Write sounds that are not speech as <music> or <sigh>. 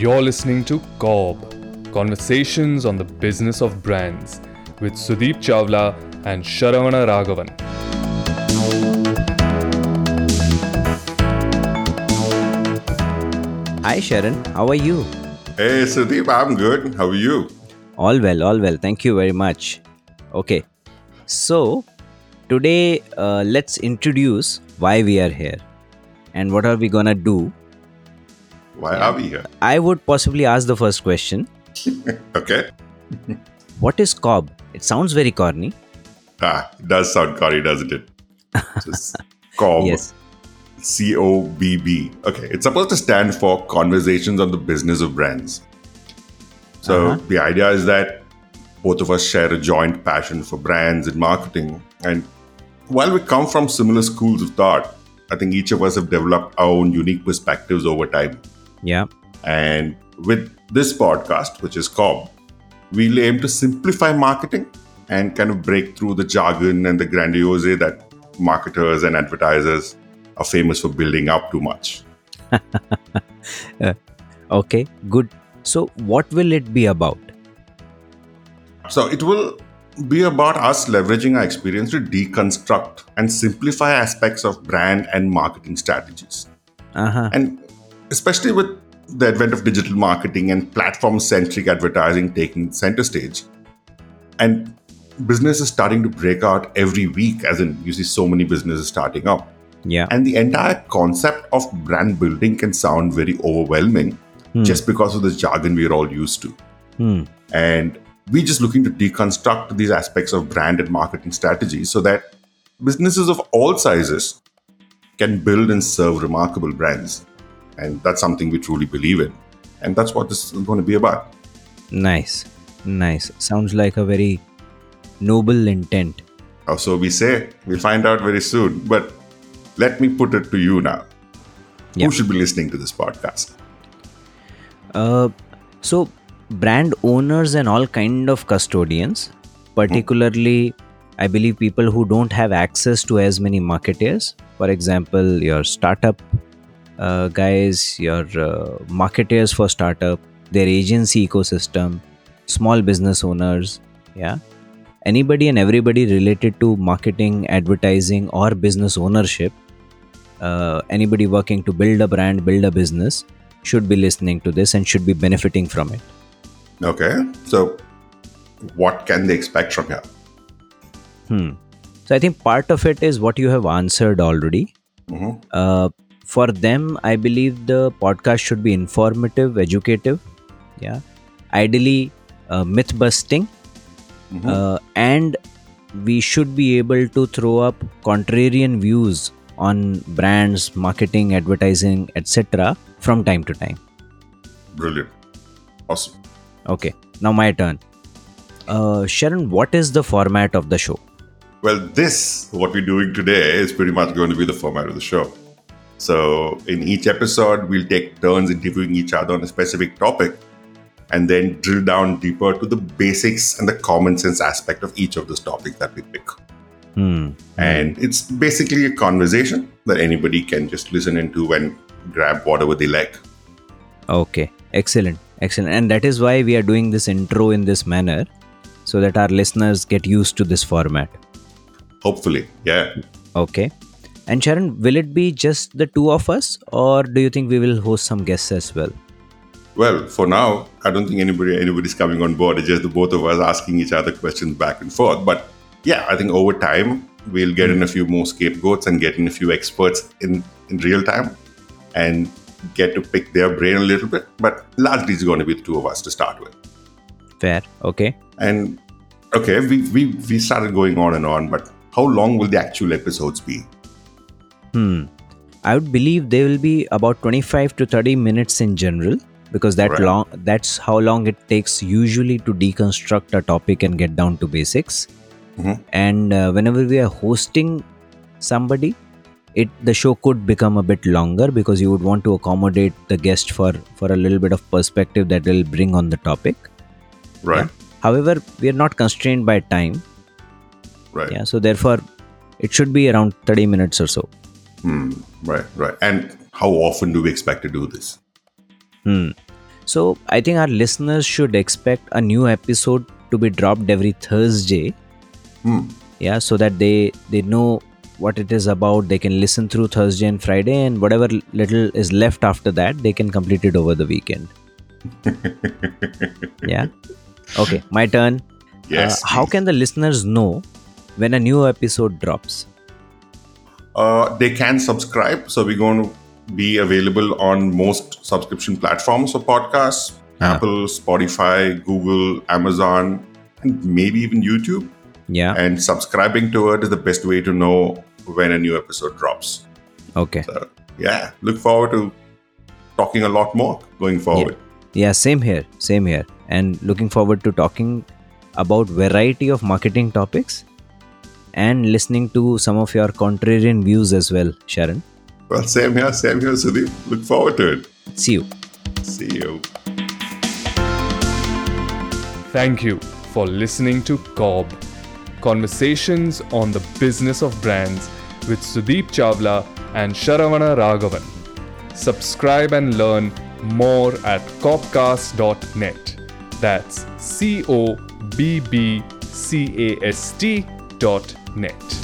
You're listening to CoBB Conversations on the Business of Brands with Sudeep Chawla and Sharavana Raghavan. Hi Sharon, how are you? Hey Sudeep, I'm good. How are you? All well, all well. Thank you very much. Okay, so today uh, let's introduce why we are here and what are we gonna do. Why are we here? I would possibly ask the first question <laughs> Okay. What is CoBB? It sounds very corny. Ah, it does sound corny, doesn't it? Just CoBB. <laughs> Yes. C O B B. Okay, it's supposed to stand for Conversations on the Business of Brands. So Uh-huh. the idea is that both of us share a joint passion for brands and marketing. And while we come from similar schools of thought, I think each of us have developed our own unique perspectives over time. Yeah. And with this podcast, which is CoBB, we'll aim to simplify marketing and kind of break through the jargon and the grandiose that marketers and advertisers are famous for building up too much. <laughs> Okay, good. So, what will it be about? So it will be about us leveraging our experience to deconstruct and simplify aspects of brand and marketing strategies. Uh huh. And especially with the advent of digital marketing and platform centric advertising taking center stage, and business is starting to break out every week, as in you see so many businesses starting up. Yeah. And the entire concept of brand building can sound very overwhelming just because of the jargon we're all used to. Hmm. And we're just looking to deconstruct these aspects of brand and marketing strategy so that businesses of all sizes can build and serve remarkable brands. And that's something we truly believe in. And that's what this is going to be about. Nice. Nice. Sounds like a very noble intent. Or so we say. We'll find out very soon. But let me put it to you now. Yeah. Who should be listening to this podcast? Uh, so brand owners and all kind of custodians particularly i believe people who don't have access to as many marketers for example your startup uh, guys your uh, marketers for startup their agency ecosystem small business owners yeah anybody and everybody related to marketing advertising or business ownership uh, anybody working to build a brand build a business should be listening to this and should be benefiting from it Okay. So, what can they expect from here? Hmm. So I think part of it is what you have answered already. Mhm. Uh, for them, I believe the podcast should be informative, educative, yeah, ideally uh, myth busting, uh, and we should be able to throw up contrarian views on brands, marketing, advertising, etc. from time to time. Brilliant. Awesome. Okay, now my turn. Uh, Sharon, what is the format of the show? Well, this, what we're doing today, is pretty much going to be the format of the show. So, in each episode, we'll take turns interviewing each other on a specific topic and then drill down deeper to the basics and the common sense aspect of each of those topics that we pick. Hmm. And it's basically a conversation that anybody can just listen into and grab whatever they like. Okay, excellent, excellent. And that is why we are doing this intro in this manner so that our listeners get used to this format. Hopefully, yeah. Okay. And Sharon, will it be just the two of us or do you think we will host some guests as well? Well, for now, I don't think anybody anybody's coming on board. It's just the both of us asking each other questions back and forth. But yeah, I think over time we'll get in a few more scapegoats and get in a few experts in, in real time and get to pick their brain a little bit. But largely it's going to be the two of us to start with. Fair. Okay. And okay, we, we, we started going on and on, but how long will the actual episodes be? Hmm. I would believe they will be about 25 to 30 minutes in general because that Right. long that's how long it takes usually to deconstruct a topic and get down to basics. Mhm. And uh, whenever we are hosting somebody, it the show could become a bit longer because you would want to accommodate the guest for for a little bit of perspective that will bring on the topic. Right? However, we are not constrained by time. Right. Yeah, so therefore, it should be around 30 minutes or so. Hmm. Right, right. And how often do we expect to do this? Hmm. So I think our listeners should expect a new episode to be dropped every Thursday. Yeah, so that they they know what it is about. They can listen through Thursday and Friday, and whatever little is left after that, they can complete it over the weekend. <laughs> yeah. Okay, my turn. Yes, Uh, how can the listeners know when a new episode drops? Uh, they can subscribe. So we're going to be available on most subscription platforms for podcasts Ah. Apple, Spotify, Google, Amazon, and maybe even YouTube. Yeah. And subscribing to it is the best way to know when a new episode drops. Okay. So, yeah, look forward to talking a lot more going forward. Yeah, same here. Same here. And looking forward to talking about variety of marketing topics and listening to some of your contrarian views as well, Sharon. Well, same here, same here, Sudeep. Look forward to it. See you. See you. Thank you for listening to CoBB Conversations on the Business of Brands with Sudeep Chawla and Sharavana Raghavan. Subscribe and learn more at cobbcast.net. That's C O B B C A S T dot net.